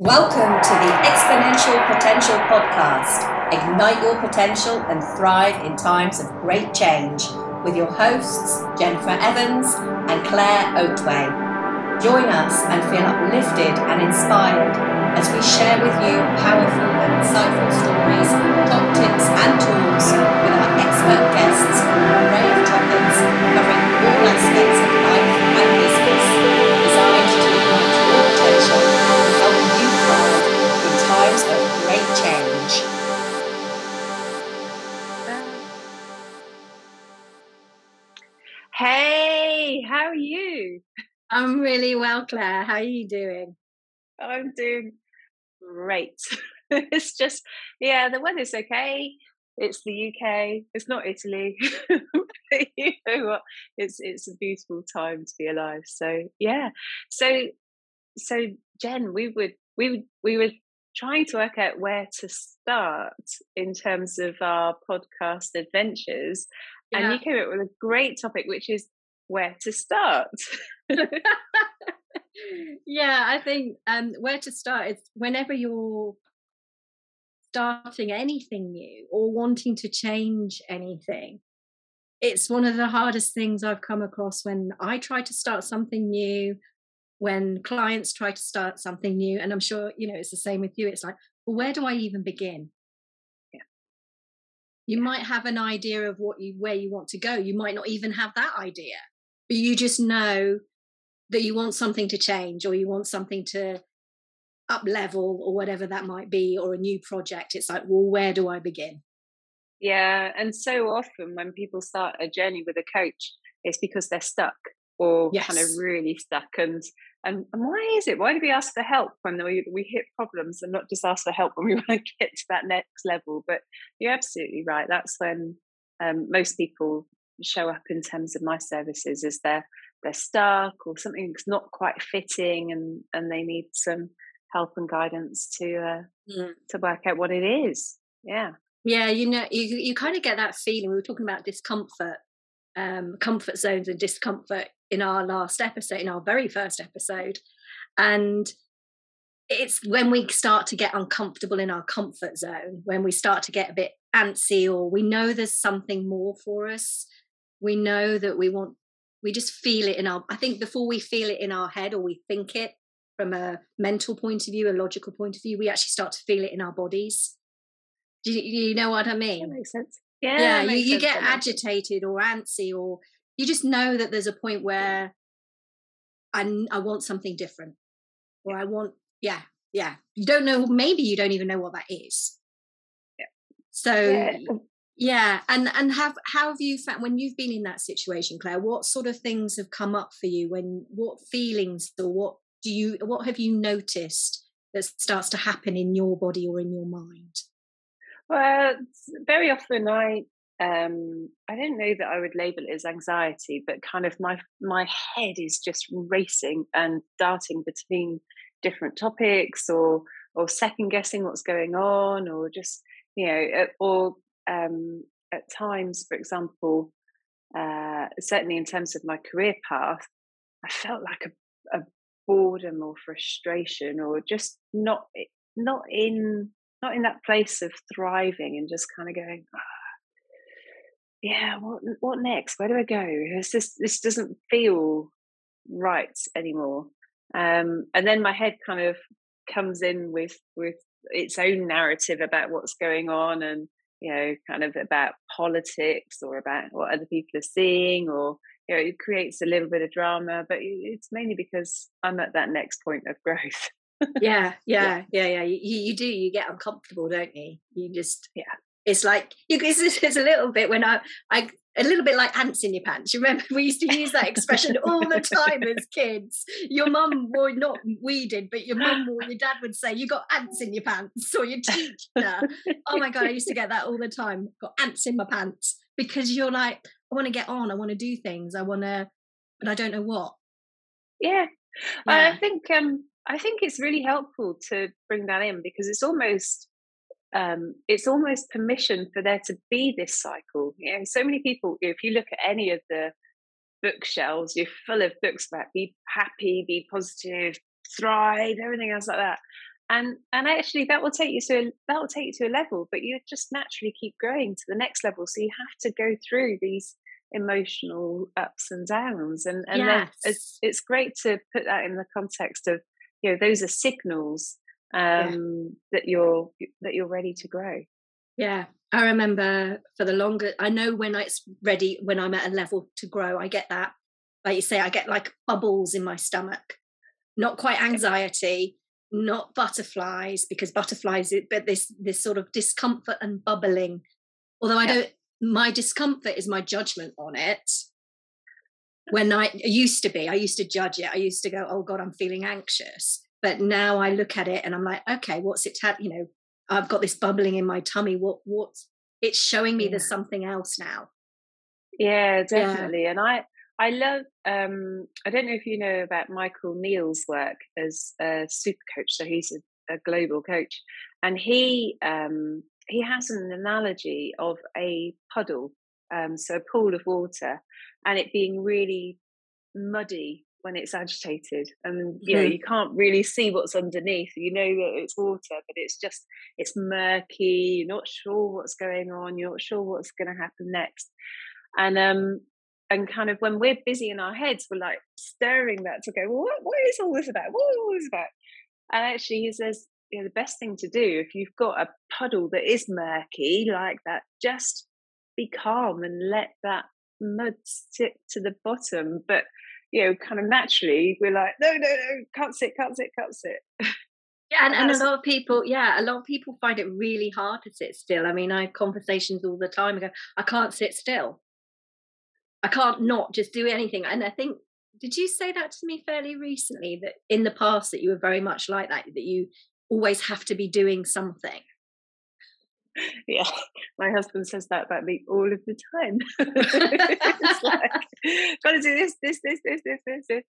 Welcome to the Exponential Potential Podcast. Ignite your potential and thrive in times of great change with your hosts, Jennifer Evans and Claire Oatway. Join us and feel uplifted and inspired as we share with you powerful and insightful stories, top tips and tools with our expert guests on an array of topics covering all aspects of how are you? I'm really well, Claire. How are you doing? I'm doing great. it's just, yeah, the weather's okay. It's the UK. It's not Italy. you know what? It's it's a beautiful time to be alive. So yeah. So so Jen, we would we would we were trying to work out where to start in terms of our podcast adventures, and you came up with a great topic, which is where to start. yeah, I think um, where to start is whenever you're starting anything new or wanting to change anything. It's one of the hardest things I've come across when I try to start something new, when clients try to start something new. And I'm sure, you know, it's the same with you. It's like, well, where do I even begin? Yeah. You might have an idea of what you where you want to go. You might not even have that idea, but you just know that you want something to change or you want something to up level or whatever that might be or a new project it's like well where do i begin Yeah, and so often when people start a journey with a coach, it's because they're stuck or kind of really stuck. And and, and why is it? Why do we ask for help when we we hit problems and not just ask for help when we want to get to that next level? But you're absolutely right. That's when um, most people show up in terms of my services is they're they're stuck or something's not quite fitting and and they need some help and guidance to uh, to work out what it is. Yeah. yeah you know you, you kind of get that feeling we were talking about discomfort um comfort zones and discomfort in our last episode in our very first episode and it's when we start to get uncomfortable in our comfort zone when we start to get a bit antsy or we know there's something more for us we know that we want we just feel it in our i think before we feel it in our head or we think it from a mental point of view a logical point of view we actually start to feel it in our bodies do you, do you know what i That mean makes sense. Yeah, yeah you, you get that agitated or antsy or you just know that there's a point where I, I want something different or i want yeah yeah you don't know maybe you don't even know what that is Yeah. so Yeah. Yeah and and have how have you found when you've been in that situation claire what sort of things have come up for you when what feelings or what do you what have you noticed that starts to happen in your body or in your mind? Well, very often I um I don't know that I would label it as anxiety, but kind of my my head is just racing and darting between different topics or or second guessing what's going on or just you know uh, or um at times for example uh certainly in terms of my career path I felt like a, a boredom or frustration or just not not in not in that place of thriving and just kind of going "Ah, yeah what what next? Where do i go? This, this doesn't feel right anymore. Um and then my head kind of comes in with with its own narrative about what's going on and you know kind of about politics or about what other people are seeing or you know it creates a little bit of drama but it's mainly because i'm at that next point of growth. Yeah yeah. yeah yeah you, you do you get uncomfortable don't you? You just Yeah. it's like you it's, it's a little bit when i i a little bit like ants in your pants. You remember we used to use that expression all the time as kids. Your mum would not we did but your mum or your dad would say you got ants in your pants or your teacher. Oh my god i used to get that all the time. Got ants in my pants because you're like i want to get on i want to do things i want to but i don't know what. Yeah. Yeah. I think um I think it's really helpful to bring that in because it's almost um it's almost permission for there to be this cycle. You know, so many people if you look at any of the bookshelves, you're full of books about be happy, be positive, thrive, everything else like that. and and actually that will take you to a, that will take you to a level but you just naturally keep growing to the next level so you have to go through these emotional ups and downs and and yes. it's, it's great to put that in the context of you know those are signals um yeah. that you're that you're ready to grow. Yeah. I remember for the longer i know when it's ready when i'm at a level to grow i get that like you say i get like bubbles in my stomach. Not quite anxiety not butterflies because butterflies but this this sort of discomfort and bubbling. Although i yeah. don't my discomfort is my judgment on it. When I, I used to be i used to judge it. I used to go oh god i'm feeling anxious but now i look at it and i'm like okay what's it ta- you know i've got this bubbling in my tummy what what's it's showing me yeah. there's something else now yeah definitely yeah. and i I love. Um, I don't know if you know about Michael Neill's work as a super coach. So he's a, a global coach, and he um, he has an analogy of a puddle, um, so a pool of water, and it being really muddy when it's agitated and you know mm-hmm. you can't really see what's underneath you know that it's water but it's just it's murky you're not sure what's going on you're not sure what's going to happen next and um and kind of when we're busy in our heads, we're like stirring that to go, well, what, what is all this about? What is all this about? And actually, he says, you know, the best thing to do if you've got a puddle that is murky like that, just be calm and let that mud sit to the bottom. But you know, kind of naturally, we're like, no, no, no, can't sit, can't sit, can't sit. Yeah, and, and a lot of people, yeah, a lot of people find it really hard to sit still. I mean, I have conversations all the time. I go, I can't sit still. I can't not just do anything. And I think, did you say that to me fairly recently that in the past that you were very much like that, that you always have to be doing something? Yeah, my husband says that about me all of the time. it's like, got to do this, this, this, this, this, this, this.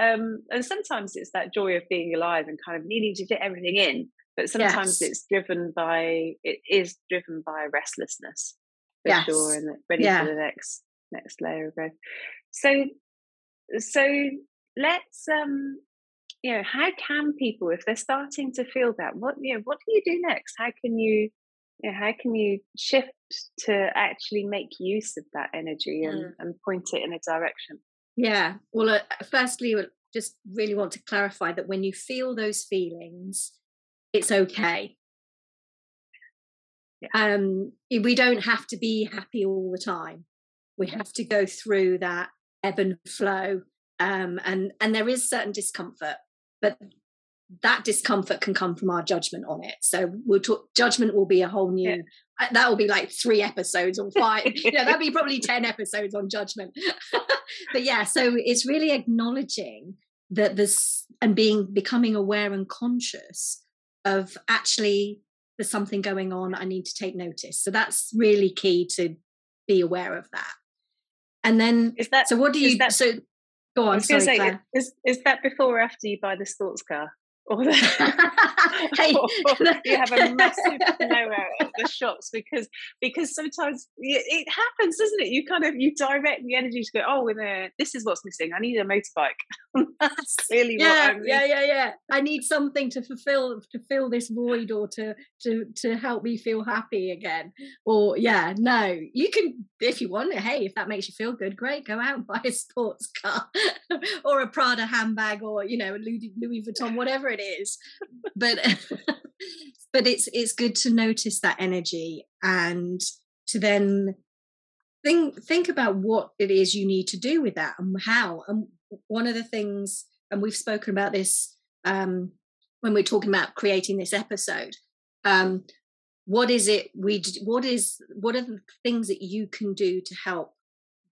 Um, and sometimes it's that joy of being alive and kind of needing to fit everything in. But sometimes yes. it's driven by, it is driven by restlessness for yes. sure, and ready yeah. for the next next layer of growth. So, so let's um, you know, how can people, if they're starting to feel that, what you know, what do you do next? How can you, know, how can you shift to actually make use of that energy and, mm. and point it in a direction? Yeah. Well, uh, firstly, just really want to clarify that when you feel those feelings, it's okay. Yeah. Um, we don't have to be happy all the time we have to go through that ebb and flow um, and and there is certain discomfort but that discomfort can come from our judgment on it so we'll talk judgment will be a whole new yeah. Uh, that will be like three episodes or five you know that'll be probably 10 episodes on judgment but yeah so it's really acknowledging that this and being becoming aware and conscious of actually there's something going on i need to take notice so that's really key to be aware of that and then is that so? What do you? That, so go on. Sorry, say, is is that before or after you buy the sports car? or, hey. you have a massive blowout at the shops because because sometimes it happens, doesn't it? You kind of you direct the energy to go, oh, with a, this is what's missing. I need a motorbike. That's really yeah, yeah, yeah, yeah. I need something to fulfill to fill this void or to to to help me feel happy again. Or yeah, no, you can if you want. It, hey, if that makes you feel good, great. Go out and buy a sports car or a Prada handbag or you know a Louis, Louis Vuitton, whatever it is. But but it's it's good to notice that energy and to then think think about what it is you need to do with that and how. And one of the things and we've spoken about this um, when we're talking about creating this episode um, what is it we what is what are the things that you can do to help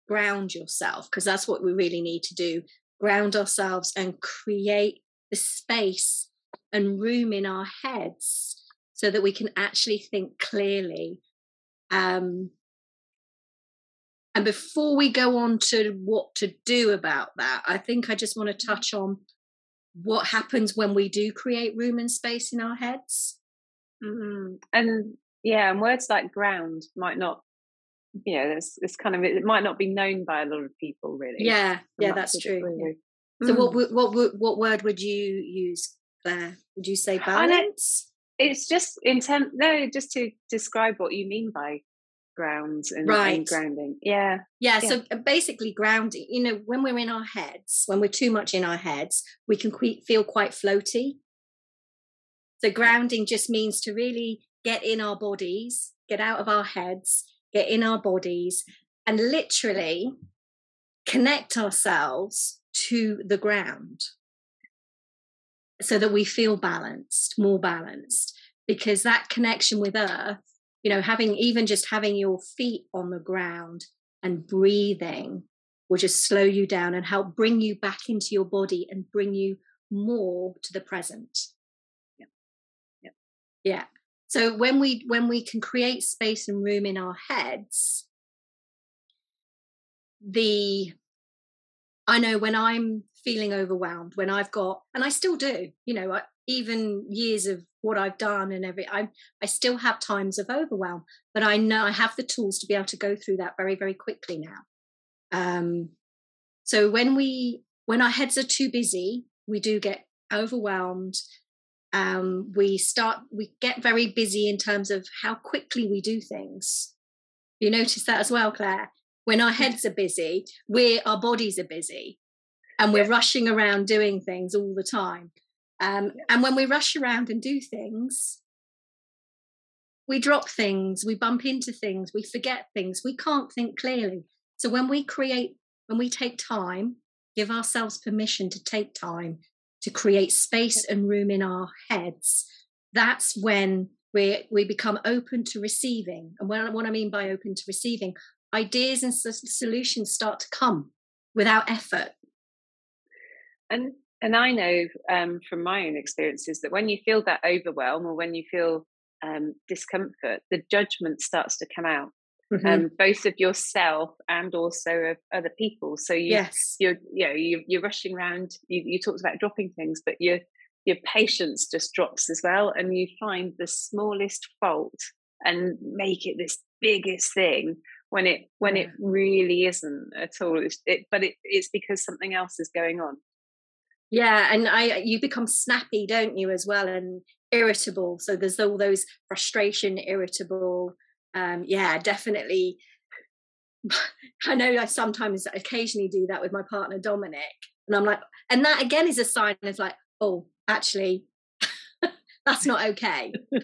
ground yourself? Because that's what we really need to do ground ourselves and create the space and room in our heads so that we can actually think clearly. Um, and before we go on to what to do about that, I think I just want to touch on what happens when we do create room and space in our heads. Mm-hmm. And yeah, and words like ground might not, you know, it's, it's kind of, it might not be known by a lot of people really. Yeah, yeah, that's true. So, mm. what what what what word would you use Claire? Would you say balance? It's just in terms, no, just to describe what you mean by grounds and, right. and grounding. Yeah. yeah. yeah. So uh, basically, grounding, you know, when we're in our heads, when we're too much in our heads, we can feel quite floaty. So grounding just means to really get in our bodies, get out of our heads, get in our bodies, and literally connect ourselves to the ground so that we feel balanced, more balanced, because that connection with earth, you know, having even just having your feet on the ground and breathing will just slow you down and help bring you back into your body and bring you more to the present. Yeah. Yeah. Yeah. So when we when we can create space and room in our heads, the I know when I'm feeling overwhelmed, when I've got, and I still do, you know, I, even years of what I've done and every, I, I still have times of overwhelm, but I know I have the tools to be able to go through that very, very quickly now. Um, so when we, when our heads are too busy, we do get overwhelmed. Um, we start, we get very busy in terms of how quickly we do things. You notice that as well, Claire? When our heads are busy, we our bodies are busy, and we're yeah. rushing around doing things all the time. Um, and when we rush around and do things, we drop things, we bump into things, we forget things, we can't think clearly. So when we create, when we take time, give ourselves permission to take time to create space and room in our heads, that's when we we become open to receiving. And what, what I mean by open to receiving, ideas and solutions start to come without effort. And and I know um, from my own experiences that when you feel that overwhelm or when you feel um, discomfort, the judgment starts to come out, mm-hmm. um, both of yourself and also of other people. So you, yes, you're you know you, you're rushing around. You, you talked about dropping things, but your your patience just drops as well, and you find the smallest fault and make it this biggest thing when it when it really isn't at all. It's, it, but it, it's because something else is going on. Yeah, and I you become snappy, don't you, as well, and irritable. So there's all those frustration, irritable. Um, yeah, definitely. I know I sometimes occasionally do that with my partner Dominic, and I'm like, and that again is a sign of like, oh, actually, that's not okay.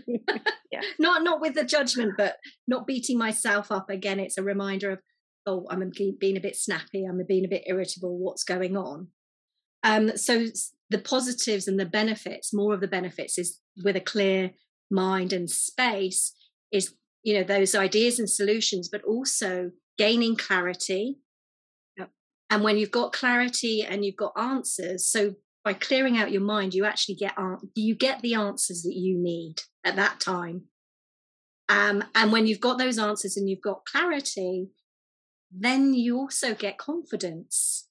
Yeah. not not with the judgment but not beating myself up again. It's a reminder of oh i'm being a bit snappy. I'm being a bit irritable. What's going on? Um so the positives and the benefits more of the benefits is with a clear mind and space is you know those ideas and solutions but also gaining clarity. Yep. and when you've got clarity and you've got answers so by clearing out your mind you actually get you get the answers that you need at that time. Um, and when you've got those answers and you've got clarity then you also get confidence.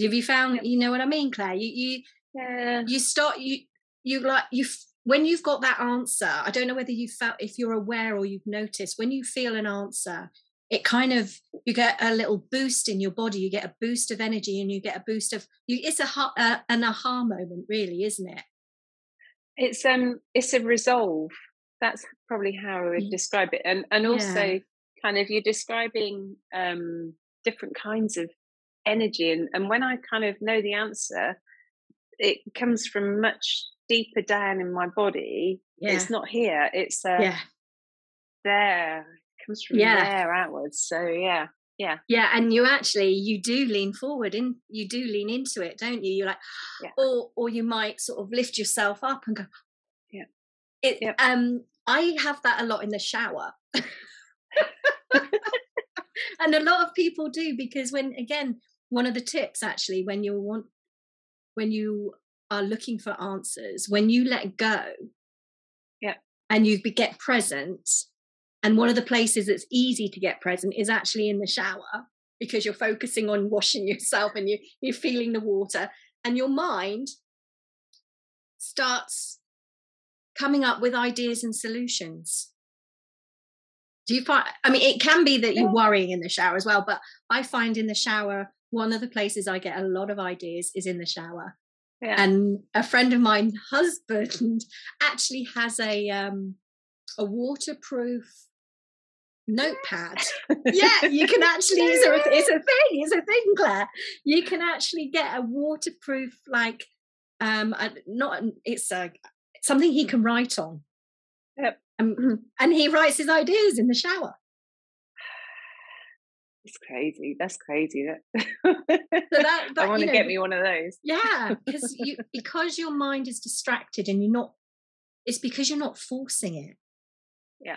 Have you found you know what i mean claire? You you yeah. you start you you like you when you've got that answer i don't know whether you felt if you're aware or you've noticed when you feel an answer it kind of you get a little boost in your body you get a boost of energy and you get a boost of you it's a uh, an aha moment really isn't it? It's um it's a resolve. That's probably how i would describe it. And and also yeah. kind of you're describing um different kinds of energy and and when i kind of know the answer it comes from much deeper down in my body. Yeah. it's not here it's uh, yeah. there comes from yeah. there outwards. So yeah, yeah, yeah. And you actually you do lean forward in you do lean into it, don't you? You're like, yeah. or or you might sort of lift yourself up and go, yeah. It yep. um I have that a lot in the shower. and a lot of people do because when again one of the tips actually when you want when you are looking for answers when you let go yeah and you get present and one of the places that's easy to get present is actually in the shower because you're focusing on washing yourself and you, you're feeling the water. And your mind starts coming up with ideas and solutions. Do you find, I mean, it can be that you're worrying in the shower as well, but I find in the shower, one of the places I get a lot of ideas is in the shower. Yeah. And a friend of mine, husband, actually has a um a waterproof notepad. yeah, you can actually. It's a, it's a thing. It's a thing, Claire. You can actually get a waterproof, like, um, a, not. It's a something he can write on. Yep. Um, and he writes his ideas in the shower. It's crazy. That's crazy. so that, I want to get me one of those. Yeah, because you because your mind is distracted and you're not. It's because you're not forcing it. Yeah,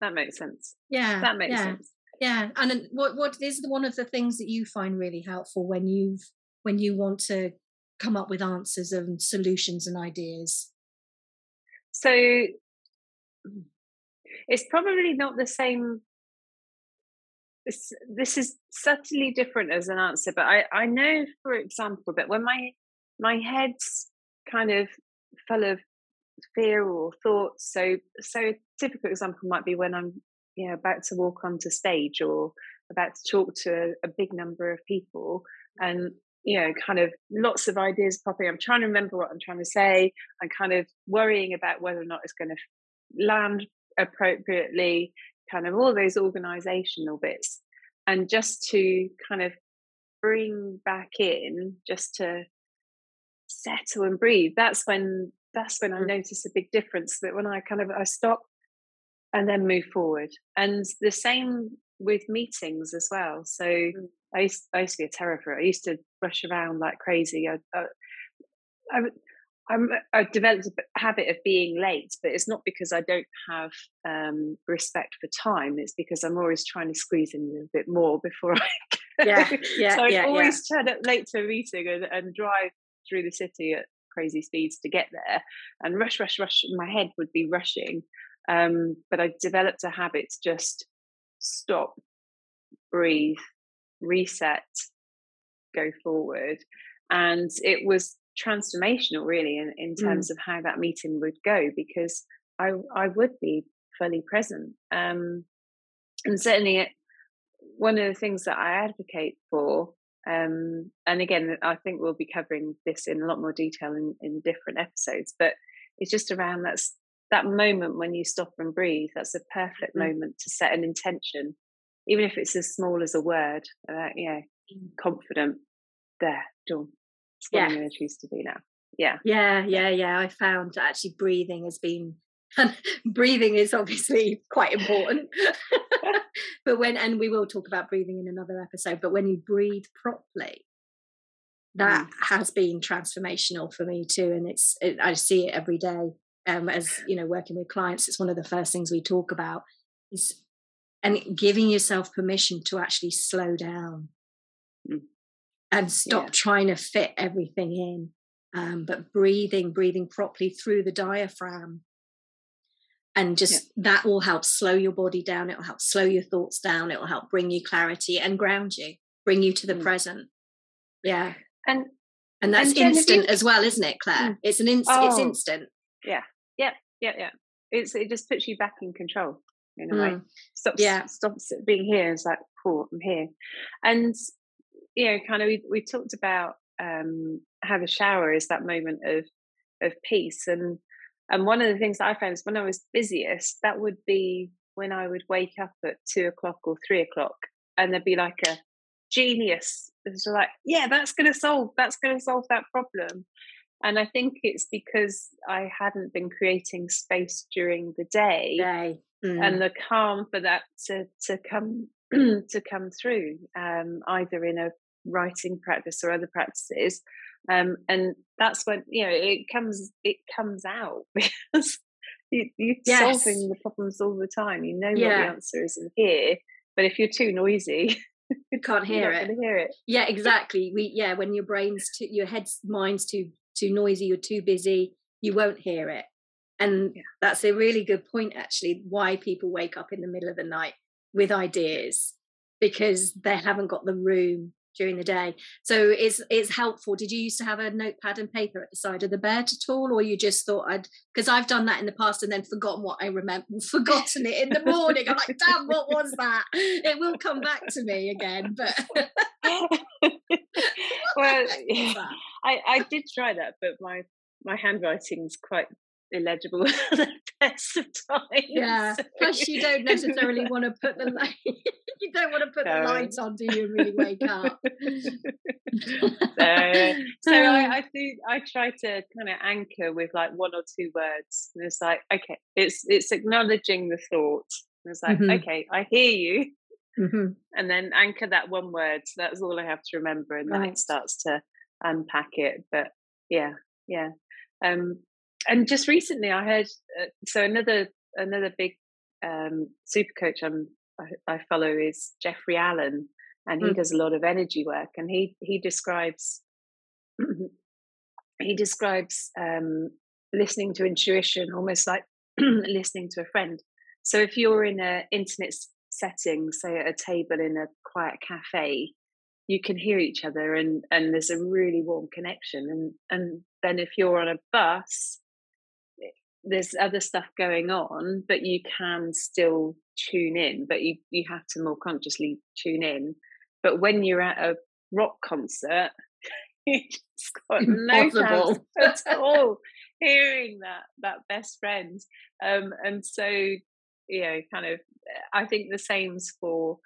that makes sense. Yeah, that makes yeah. sense. Yeah, and what what is one of the things that you find really helpful when you've when you want to come up with answers and solutions and ideas? So mm, it's probably not the same this, this is subtly different as an answer, but I, I know, for example, that when my my head's kind of full of fear or thoughts, so so a typical example might be when I'm you know about to walk onto stage or about to talk to a, a big number of people, and you know, kind of lots of ideas popping. I'm trying to remember what I'm trying to say. I'm kind of worrying about whether or not it's going to land appropriately kind of all those organizational bits and just to kind of bring back in just to settle and breathe that's when that's when i mm. notice a big difference that when i kind of i stop and then move forward and the same with meetings as well so mm. I, used, I used to be a terror for it i used to rush around like crazy I, I, I, I'm, I've developed a habit of being late, but it's not because I don't have um, respect for time. It's because I'm always trying to squeeze in a bit more before I go. Yeah, yeah, so I yeah, always yeah. turn up late to a meeting and, and drive through the city at crazy speeds to get there and rush, rush, rush. My head would be rushing. Um, but I developed a habit to just stop, breathe, reset, go forward. And it was transformational really in, in mm. terms mm. of how that meeting would go because I I would be fully present. Um, and certainly it, one of the things that I advocate for, um, and again, I think we'll be covering this in a lot more detail in, in different episodes, but it's just around that's that moment when you stop and breathe. That's a perfect mm. moment to set an intention, even if it's as small as a word. Uh, yeah, mm. confident, there, done. It's what yeah. I'm going to choose to do now. Yeah. Yeah, yeah, yeah. I found actually breathing has been breathing is obviously quite important. but when and we will talk about breathing in another episode, but when you breathe properly, that mm. has been transformational for me too and it's it, i see it every day um, as you know working with clients it's one of the first things we talk about is and giving yourself permission to actually slow down mm and stop yeah. trying to fit everything in. Um, but breathing, breathing properly through the diaphragm. And just yeah. that will help slow your body down. It will help slow your thoughts down. It will help bring you clarity and ground you, bring you to the mm. present. Yeah. And and that's and instant you... as well, isn't it, Claire? Mm. It's an instant. Oh. It's instant. Yeah. Yeah. Yeah. Yeah. It's it just puts you back in control in a mm. way. Stops yeah. stops being here. It's like, cool, I'm here. And you know, kind of we we talked about um, how the shower is that moment of of peace, and and one of the things I found is when I was busiest, that would be when I would wake up at two o'clock or three o'clock, and there'd be like a genius. It's like, yeah, that's going to solve that's going to solve that problem. And I think it's because I hadn't been creating space during the day, day. Mm. and the calm for that to to come to come through, um, either in a writing practice or other practices um, and that's when you know it comes it comes out because you, you're yes. solving the problems all the time you know yeah. what the answer is in here but if you're too noisy you can't hear it. hear it yeah exactly we yeah when your brain's too your head's mind's too too noisy you're too busy you won't hear it and yeah. that's a really good point actually why people wake up in the middle of the night with ideas because they haven't got the room during the day. So it's it's helpful. Did you used to have a notepad and paper at the side of the bed at all, or you just thought I'd because I've done that in the past and then forgotten what I remember, forgotten it in the morning. I'm like, damn, what was that? It will come back to me again, but. well, I, I did try that, but my my handwriting's quite illegible the best of times. Yeah. Plus, you don't necessarily want to put the light. you don't want to put no. the lights on, do you? Really wake up. so, so I, I do. I try to kind of anchor with like one or two words. And it's like, okay, it's it's acknowledging the thought. And it's like, mm-hmm. okay, I hear you. Mm-hmm. And then anchor that one word. So that's all I have to remember, and right. it starts to unpack it. But yeah, yeah. Um, and just recently, I heard uh, so another another big um, super coach I'm, I, I follow is Jeffrey Allen, and he mm. does a lot of energy work, and he he describes he describes um, listening to intuition almost like listening to a friend. So if you're in an intimate setting, say at a table in a quiet cafe, you can hear each other and and there's a really warm connection and and then if you're on a bus there's other stuff going on but you can still tune in but you you have to more consciously tune in but when you're at a rock concert it's got no chance at all hearing that that best friend um and so you know kind of i think the same's for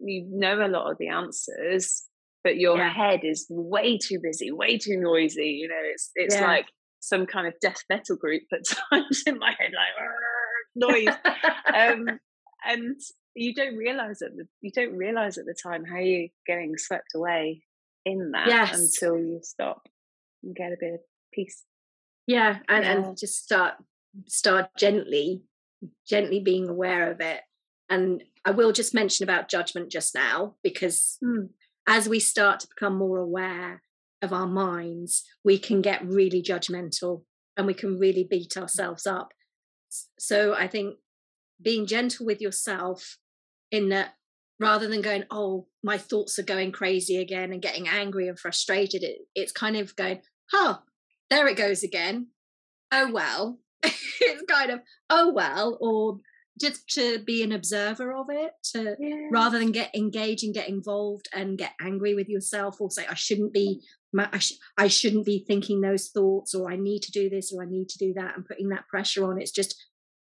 you know a lot of the answers, but your yeah. head is way too busy, way too noisy. You know, it's it's yeah. like some kind of death metal group at times in my head, like noise. um, and you don't realize it. You don't realize at the time how you're getting swept away in that yes. until you stop and get a bit of peace. Yeah, and yeah. and just start start gently, gently being aware of it and I will just mention about judgment just now because mm. as we start to become more aware of our minds, we can get really judgmental and we can really beat ourselves up. So I think being gentle with yourself in that rather than going, oh, my thoughts are going crazy again and getting angry and frustrated, it, it's kind of going, huh, there it goes again. Oh, well. it's kind of, oh, well, or just to be an observer of it to yeah. rather than get engaged and get involved and get angry with yourself or say i shouldn't be I, sh- I shouldn't be thinking those thoughts or i need to do this or i need to do that and putting that pressure on. It's just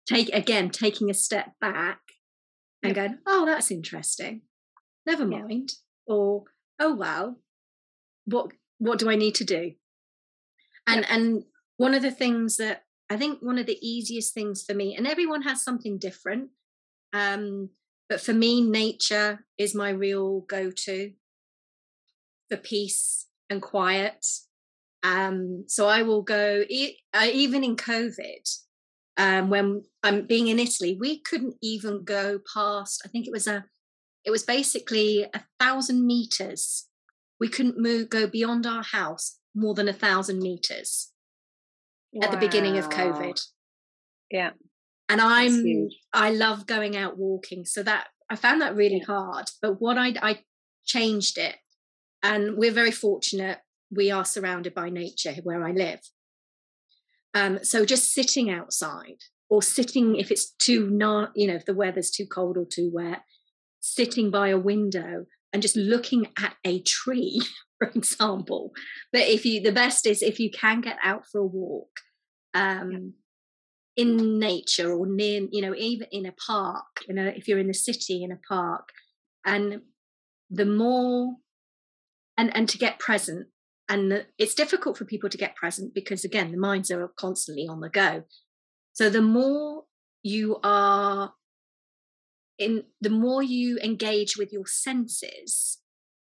take again taking a step back and yeah. going oh that's interesting. Never mind. Yeah. or oh well what what do i need to do? And and one of the things that I think one of the easiest things for me, and everyone has something different, um, but for me, nature is my real go to for peace and quiet. Um, so I will go, uh, even in COVID, um, when I'm being in Italy, we couldn't even go past, I think it was a, it was basically a thousand meters. We couldn't move, go beyond our house more than a thousand meters wow. at the beginning of COVID. Yeah. And I'm I love going out walking. So that I found that really hard. But what I I changed it. And we're very fortunate we are surrounded by nature where I live. Um, so just sitting outside or sitting if it's too not, you know, if the weather's too cold or too wet, sitting by a window and just looking at a tree for example. But if you, the best is if you can get out for a walk um, in nature or near, you know, even in a park, you know, if you're in the city in a park, and the more, and and to get present. And the, it's difficult for people to get present because again, the minds are constantly on the go. So the more you are in, the more you engage with your senses,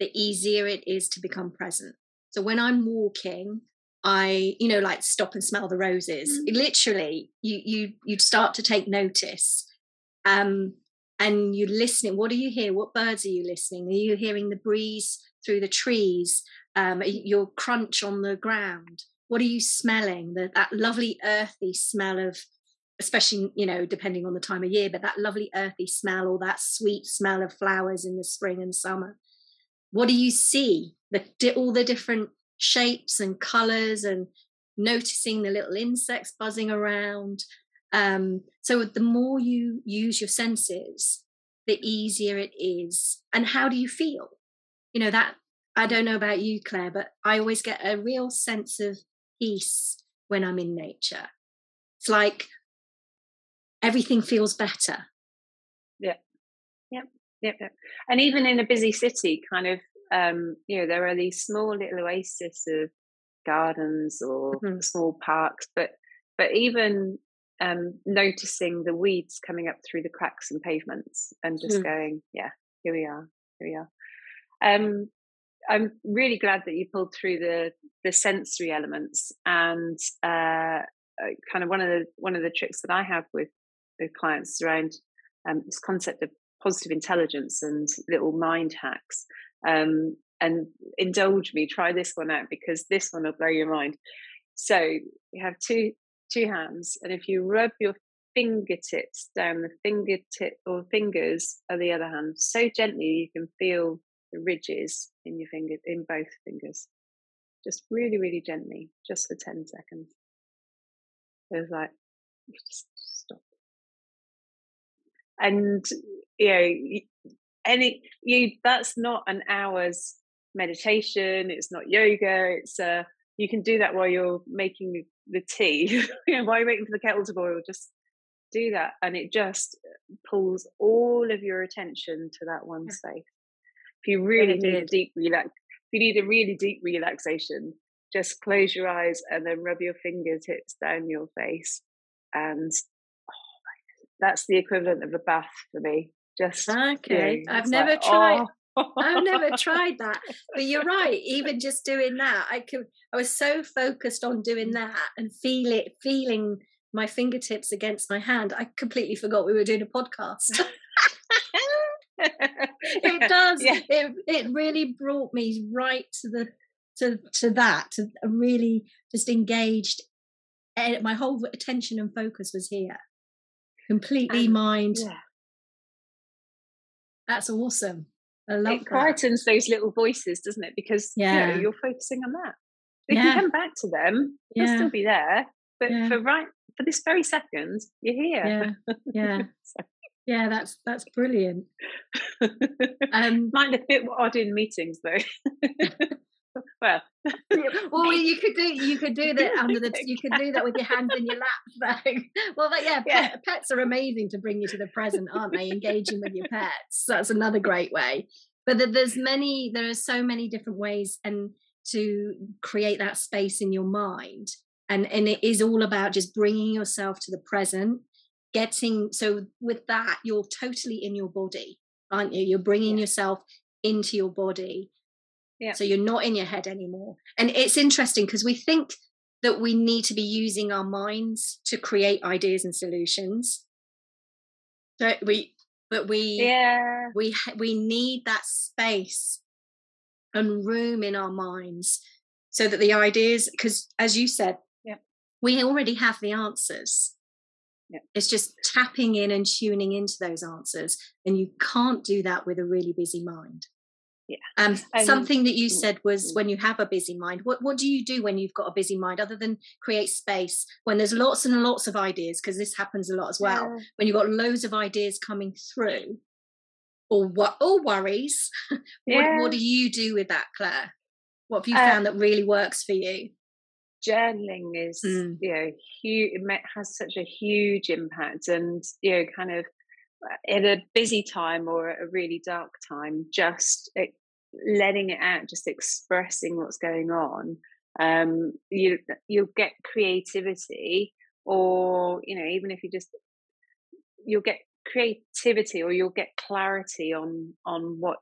the easier it is to become present. So when I'm walking, I, you know, like stop and smell the roses. Mm. Literally, you you you start to take notice. Um, and you're listening. What do you hear? What birds are you listening? Are you hearing the breeze through the trees? Um, your crunch on the ground. What are you smelling? The, that lovely earthy smell of, especially you know, depending on the time of year, but that lovely earthy smell or that sweet smell of flowers in the spring and summer what do you see the all the different shapes and colors and noticing the little insects buzzing around um, so the more you use your senses the easier it is and how do you feel you know that I don't know about you, Claire, but I always get a real sense of peace when I'm in nature. It's like everything feels better. Yeah. Yep. Yep. yep. And even in a busy city, kind of, um, you know, there are these small little oases of gardens or mm-hmm. small parks, but but even um, noticing the weeds coming up through the cracks and pavements and just mm. going, yeah, here we are, here we are. Um, I'm really glad that you pulled through the the sensory elements and uh, uh, kind of one of the one of the tricks that I have with with clients around um, this concept of positive intelligence and little mind hacks. Um, and indulge me, try this one out because this one will blow your mind. So you have two two hands, and if you rub your fingertips down the fingertip or fingers of the other hand so gently you can feel the ridges in your fingers, in both fingers. Just really really gently just for 10 seconds. It was like just stop. And you know any you that's not an hour's meditation it's not yoga it's uh you can do that while you're making the tea you know while you're waiting for the kettle to boil just do that. And it just pulls all of your attention to that one space you really need a deep relax if you need a really deep relaxation just close your eyes and then rub your fingertips down your face and oh, that's the equivalent of a bath for me just okay i've never like, tried oh. I've never tried that, but you're right. Even just doing that, I could. I was so focused on doing mm. that and feel it, feeling my fingertips against my hand, I completely forgot we were doing a podcast. it does. Yeah. It it really brought me right to the to to that. To really just engaged. And eh, my whole attention and focus was here. Completely mind. Yeah. That's awesome. I love it quietens those little voices, doesn't it? Because yeah. you know, you're focusing on that. They yeah. can come back to them. They'll yeah. still be there. But for right for this very second, you're here. Yeah, yeah, so. Yeah. That's that's brilliant. um, Might a bit odd in meetings though. well, well, you could do you could do that under the you could do that with your hands in your lap. Though. Well, but yeah, yeah. Pet, pets are amazing to bring you to the present, aren't they? Engaging with your pets. That's another great way. But there's many, there are so many different ways, and to create that space in your mind and and it is all about just bringing yourself to the present getting so with that you're totally in your body aren't you you're bringing yeah. yourself into your body yeah. so you're not in your head anymore and it's interesting because we think that we need to be using our minds to create ideas and solutions so we but we yeah we we need that space and room in our minds so that the ideas because as you said yeah. we already have the answers. Yeah. It's just tapping in and tuning into those answers. And you can't do that with a really busy mind. Yeah. Um, something that you mm, said was mm. when you have a busy mind, what, what do you do when you've got a busy mind other than create space when there's lots and lots of ideas? Because this happens a lot as well. Yeah. When you've got loads of ideas coming through or what or worries. what, yeah. what do you do with that, Claire? What have you uh, found that really works for you? Journaling is mm. you know huge it has such a huge impact and you know kind of uh, in a busy time or a really dark time just letting it out just expressing what's going on um you you'll get creativity or you know even if you just you'll get creativity or you'll get clarity on on what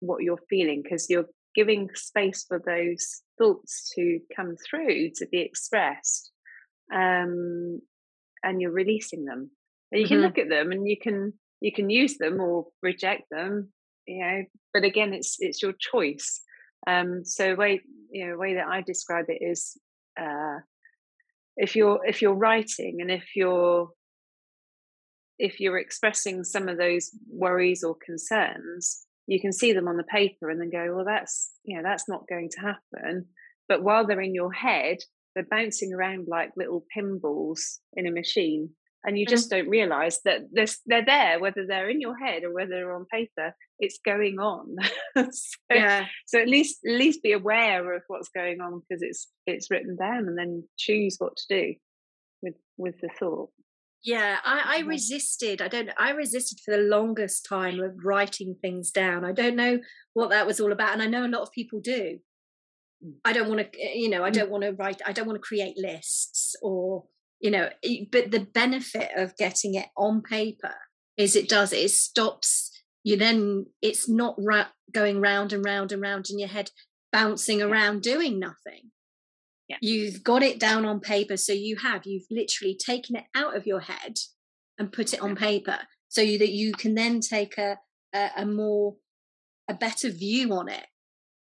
what you're feeling because you're giving space for those thoughts to come through to be expressed um, and you're releasing them and you mm-hmm. can look at them and you can you can use them or reject them you know but again it's it's your choice um so way you know way that i describe it is uh if you're if you're writing and if you're if you're expressing some of those worries or concerns you can see them on the paper and then go, well, that's, you know, that's not going to happen. But while they're in your head, they're bouncing around like little pinballs in a machine. and you just mm-hmm. don't realize that they're, they're there whether they're in your head or whether they're on paper it's going on so, yeah so at least at least be aware of what's going on because it's it's written down and then choose what to do with with the thought yeah I, I resisted i don't i resisted for the longest time of writing things down. I don't know what that was all about and i know a lot of people do. Mm. i don't want to you know i mm. don't want to write i don't want to create lists or you know but the benefit of getting it on paper is it does it stops you then it's not ra- going round and round and round in your head bouncing around doing nothing yeah. you've got it down on paper so you have you've literally taken it out of your head and put it on paper so you, that you can then take a, a, a more a better view on it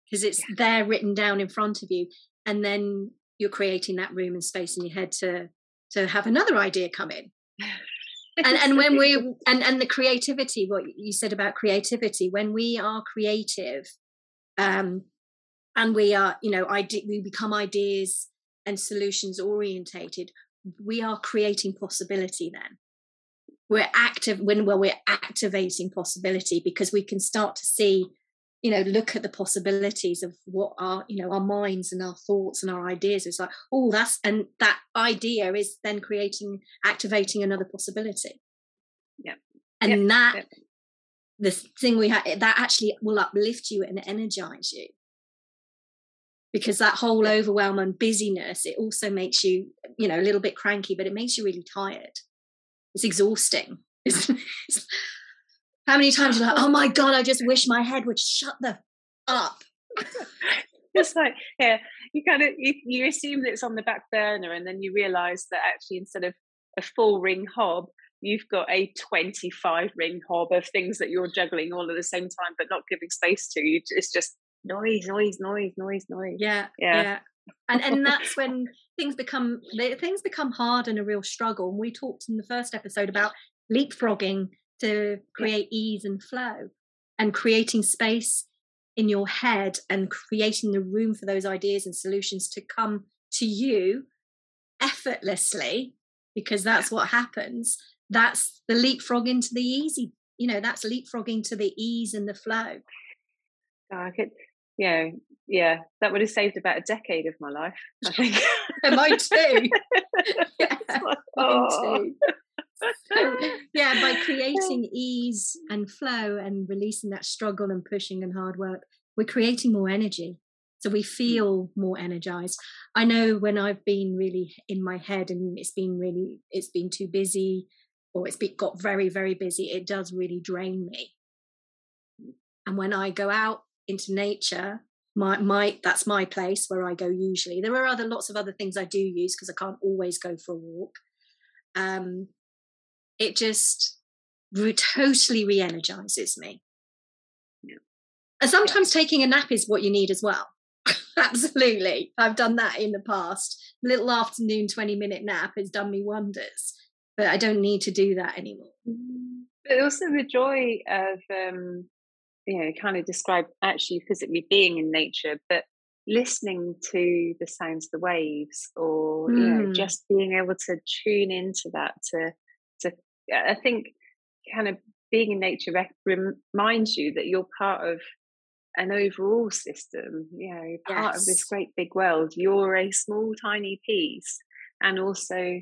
because it's yeah. there written down in front of you and then you're creating that room and space in your head to to have another idea come in and and when we and and the creativity what you said about creativity when we are creative um and we are you know ide- we become ideas and solutions orientated we are creating possibility then we're active when well we're activating possibility because we can start to see you know look at the possibilities of what our you know our minds and our thoughts and our ideas it's like oh that's and that idea is then creating activating another possibility yeah and yep. that yep. the thing we have that actually will uplift you and energize you because that whole overwhelm and busyness it also makes you you know a little bit cranky but it makes you really tired it's exhausting How many times you're like, oh my God, I just wish my head would shut the up. it's like, yeah, you kind of, you, you assume that it's on the back burner and then you realize that actually instead of a full ring hob, you've got a 25 ring hob of things that you're juggling all at the same time, but not giving space to. You, it's just noise, noise, noise, noise, noise. Yeah, yeah. yeah. and and that's when things become things become hard and a real struggle. And we talked in the first episode about leapfrogging to create ease and flow and creating space in your head and creating the room for those ideas and solutions to come to you effortlessly because that's what happens that's the leapfrog into the easy you know that's leapfrogging to the ease and the flow oh, I could, yeah yeah that would have saved about a decade of my life i think mine too yeah, oh. mine too yeah, by creating ease and flow and releasing that struggle and pushing and hard work, we're creating more energy. So we mm. feel more energized. I know when I've been really in my head and it's been really, it's been too busy or it's been, got very, very busy, it does really drain me. And when I go out into nature, my my that's my place where I go usually. There are other lots of other things I do use because I can't always go for a walk. Um, it just re- totally re-energizes me yeah. and sometimes yeah. taking a nap is what you need as well absolutely i've done that in the past a little afternoon 20 minute nap has done me wonders but i don't need to do that anymore but also the joy of um you know kind of describe actually physically being in nature but listening to the sounds of the waves or mm. you know hmm. just being able to tune into that to to I think kind of being in nature reminds you that you're part of an overall system. You know, part yes. of this great big world. You're a small, tiny piece. And also,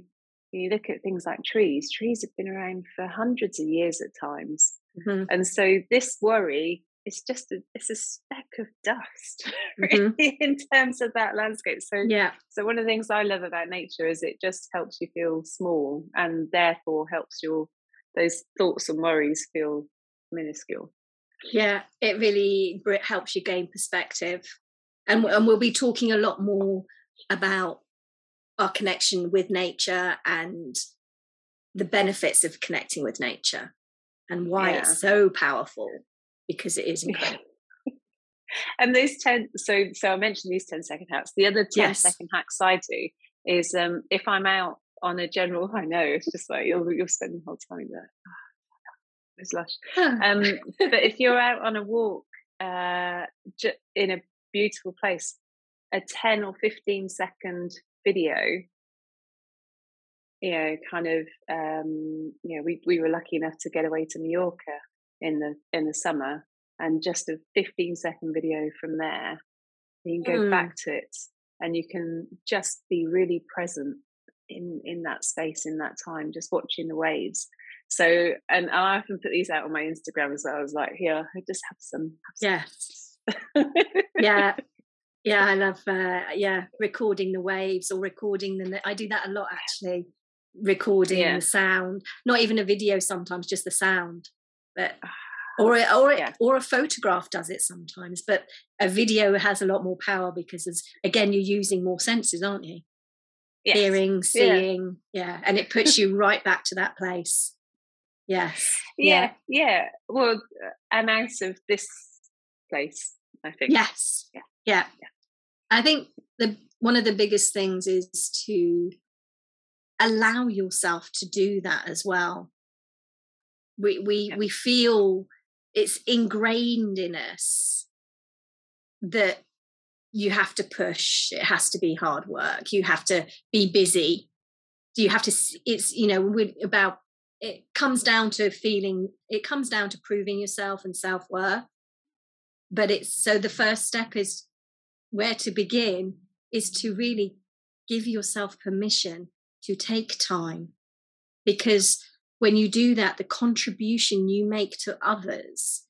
you look at things like trees, trees have been around for hundreds of years at times. Mm-hmm. And so, this worry is just a, it's a speck of dust mm-hmm. in terms of that landscape. So, yeah. So, one of the things I love about nature is it just helps you feel small and therefore helps your those thoughts and worries feel minuscule. Yeah, it really helps you gain perspective. And, and we'll be talking a lot more about our connection with nature and the benefits of connecting with nature and why yeah. it's so powerful because it is incredible. and those 10 so so i mentioned these 10 second hacks the other 10 yes. second hacks i do is um if i'm out on a general i know it's just like you'll you'll spend the whole time there it's lush um but if you're out on a walk uh in a beautiful place a 10 or 15 second video you know, kind of, um, you know, we we were lucky enough to get away to Mallorca in the in the summer, and just a 15 second video from there, you can go mm. back to it, and you can just be really present in in that space in that time, just watching the waves. So, and I often put these out on my Instagram as well. I was like, here, I just have some. Have some. Yeah. yeah. Yeah, I love uh, yeah recording the waves or recording the. I do that a lot actually, recording yeah. the sound. Not even a video sometimes, just the sound. But or a, or a, yeah. or a photograph does it sometimes, but a video has a lot more power because as again you're using more senses, aren't you? Yes. Hearing, seeing, yeah. yeah, and it puts you right back to that place. Yes. Yeah, yeah. yeah. Well, and out of this place, I think. Yes. Yeah. yeah. I think the one of the biggest things is to allow yourself to do that as well. We we we feel it's ingrained in us that you have to push it has to be hard work you have to be busy. You have to it's you know about it comes down to feeling it comes down to proving yourself and self-worth. But it's so the first step is where to begin is to really give yourself permission to take time. Because when you do that the contribution you make to others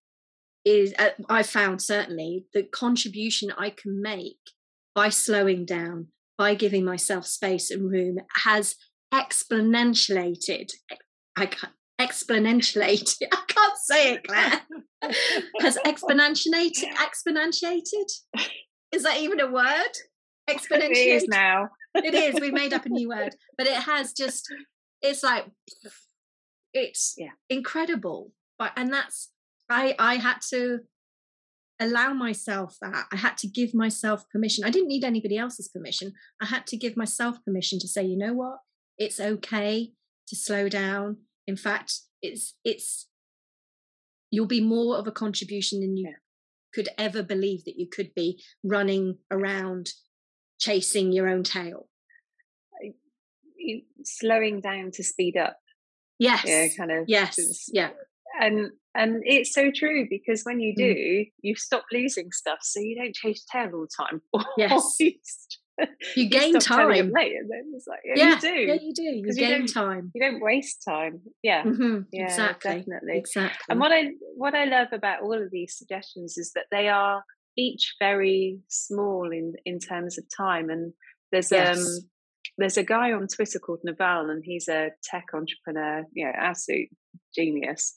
is uh, i found certainly the contribution i can make by slowing down by giving myself space and room has exponentiated i can't exponentiated i can't say it claire has exponentiated exponentiated is that even a word? Exponentiate. It is now. it is. We've made up a new word, but it has just. It's like it's yeah. incredible, but and that's I I had to allow myself that. I had to give myself permission. I didn't need anybody else's permission. I had to give myself permission to say, you know what, it's okay to slow down. In fact, it's it's you'll be more of a contribution than you could ever believe that you could be running around chasing your own tail. Slowing down to speed up. Yes. Yeah, kind of. Yes. Yeah. And and it's so true because when you mm. do, mm. you stop losing stuff, so you don't chase tail all the time. Yes. You gain you time late, and then it's like, yeah, yeah, you do. Yeah, you do. You gain you time. You don't waste time. Yeah, mm-hmm. yeah, exactly, definitely, exactly. And what I what I love about all of these suggestions is that they are each very small in in terms of time. And there's yes. um there's a guy on Twitter called Naval, and he's a tech entrepreneur, you know, absolute genius.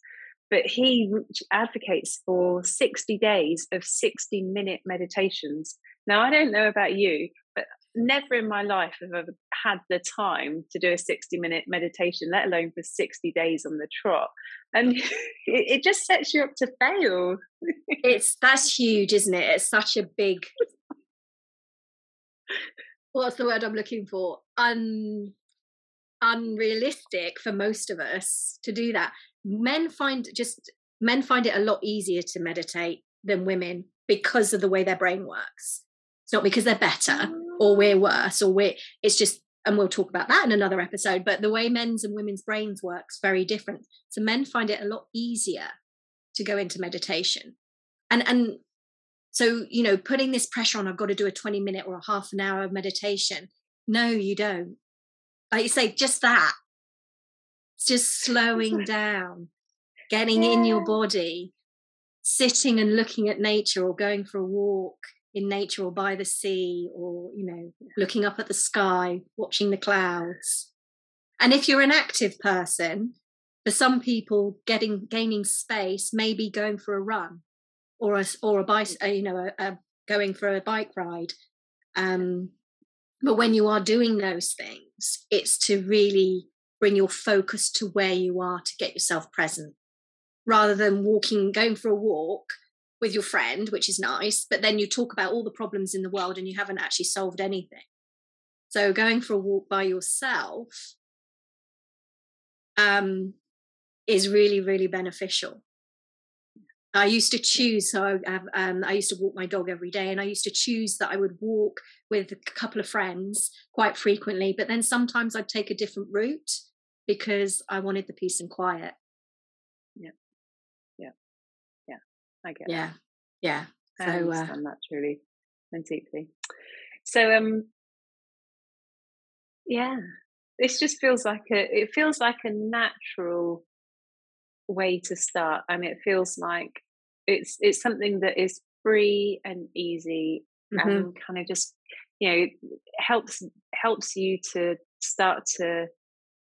But he advocates for 60 days of 60 minute meditations. Now, I don't know about you, never in my life have I had the time to do a 60 minute meditation, let alone for 60 days on the trot. And it, it just sets you up to fail. it's that's huge, isn't it? It's such a big what's the word I'm looking for? Un unrealistic for most of us to do that. Men find just men find it a lot easier to meditate than women because of the way their brain works. It's not because they're better or we're worse or we're it's just and we'll talk about that in another episode but the way men's and women's brains works very different. So men find it a lot easier to go into meditation. And and so you know putting this pressure on i've got to do a 20 minute or a half an hour of meditation. No you don't. Like you say just that. It's just slowing down getting yeah. in your body sitting and looking at nature or going for a walk in nature or by the sea or you know looking up at the sky watching the clouds. And if you're an active person for some people getting gaining space maybe going for a run or a or a bike you know a, a going for a bike ride. Um but when you are doing those things it's to really bring your focus to where you are to get yourself present. Rather than walking going for a walk with your friend, which is nice, but then you talk about all the problems in the world and you haven't actually solved anything. So going for a walk by yourself um, is really, really beneficial. I used to choose. So I, um, I used to walk my dog every day, and I used to choose that I would walk with a couple of friends quite frequently. But then sometimes I'd take a different route because I wanted the peace and quiet. Yeah. I get. Yeah, yeah. So, I uh understand uh, that truly and deeply. So, um, yeah, this just feels like a. It feels like a natural way to start and it feels like it's it's something that is free and easy mm-hmm. and kind of just you know helps helps you to start to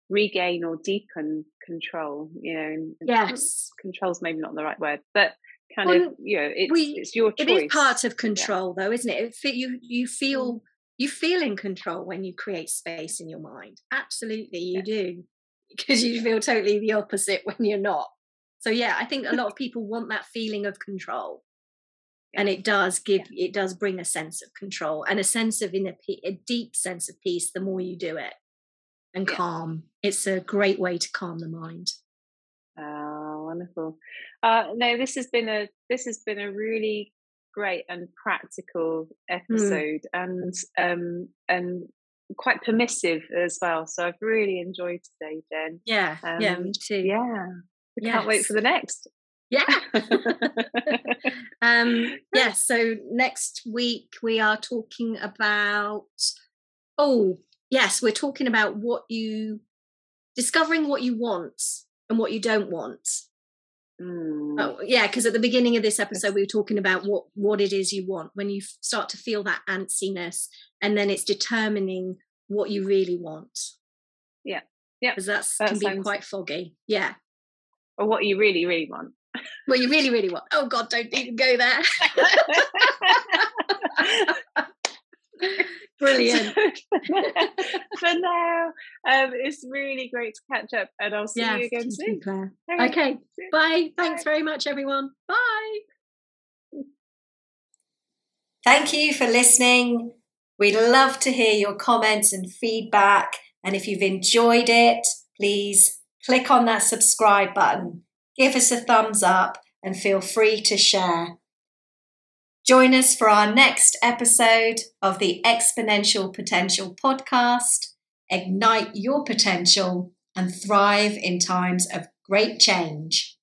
regain or deepen control you know yes control's maybe not the right word but kind well, of you know it's, we, it's your choice it is part of control yeah. though isn't it, it you you feel mm. you feel in control when you create space in your mind absolutely you yeah. do because you feel totally the opposite when you're not. So yeah, I think a lot of people want that feeling of control. And it does give, it does bring a sense of control and a sense of inner, a deep sense of peace the more you do it and calm. It's a great way to calm the mind. Oh, wonderful. Uh, no, this has been a, this has been a really great and practical mm. episode mm. and, um, and quite permissive as well. So I've really enjoyed today, Jen. Yeah, um, yeah, me too. Yeah, yes. can't wait for the next. Yeah. um, yeah. So next week we are talking about. Oh, yes, we're talking about what you discovering what you want and what you don't want. Mm. Oh, yeah, because at the beginning of this episode, we were talking about what what it is you want when you start to feel that antsiness, and then it's determining what you really want. Yeah, yeah, because that can be quite foggy. Yeah, or what you really, really want. What you really, really want. Oh God, don't even go there. Brilliant. for now, um, it's really great to catch up, and I'll see yes, you again soon. Claire. Okay. Bye. Thanks very much, everyone. Bye. Thank you for listening. We'd love to hear your comments and feedback. And if you've enjoyed it, please click on that subscribe button, give us a thumbs up, and feel free to share. Join us for our next episode of the Exponential Potential Podcast. Ignite your potential and thrive in times of great change.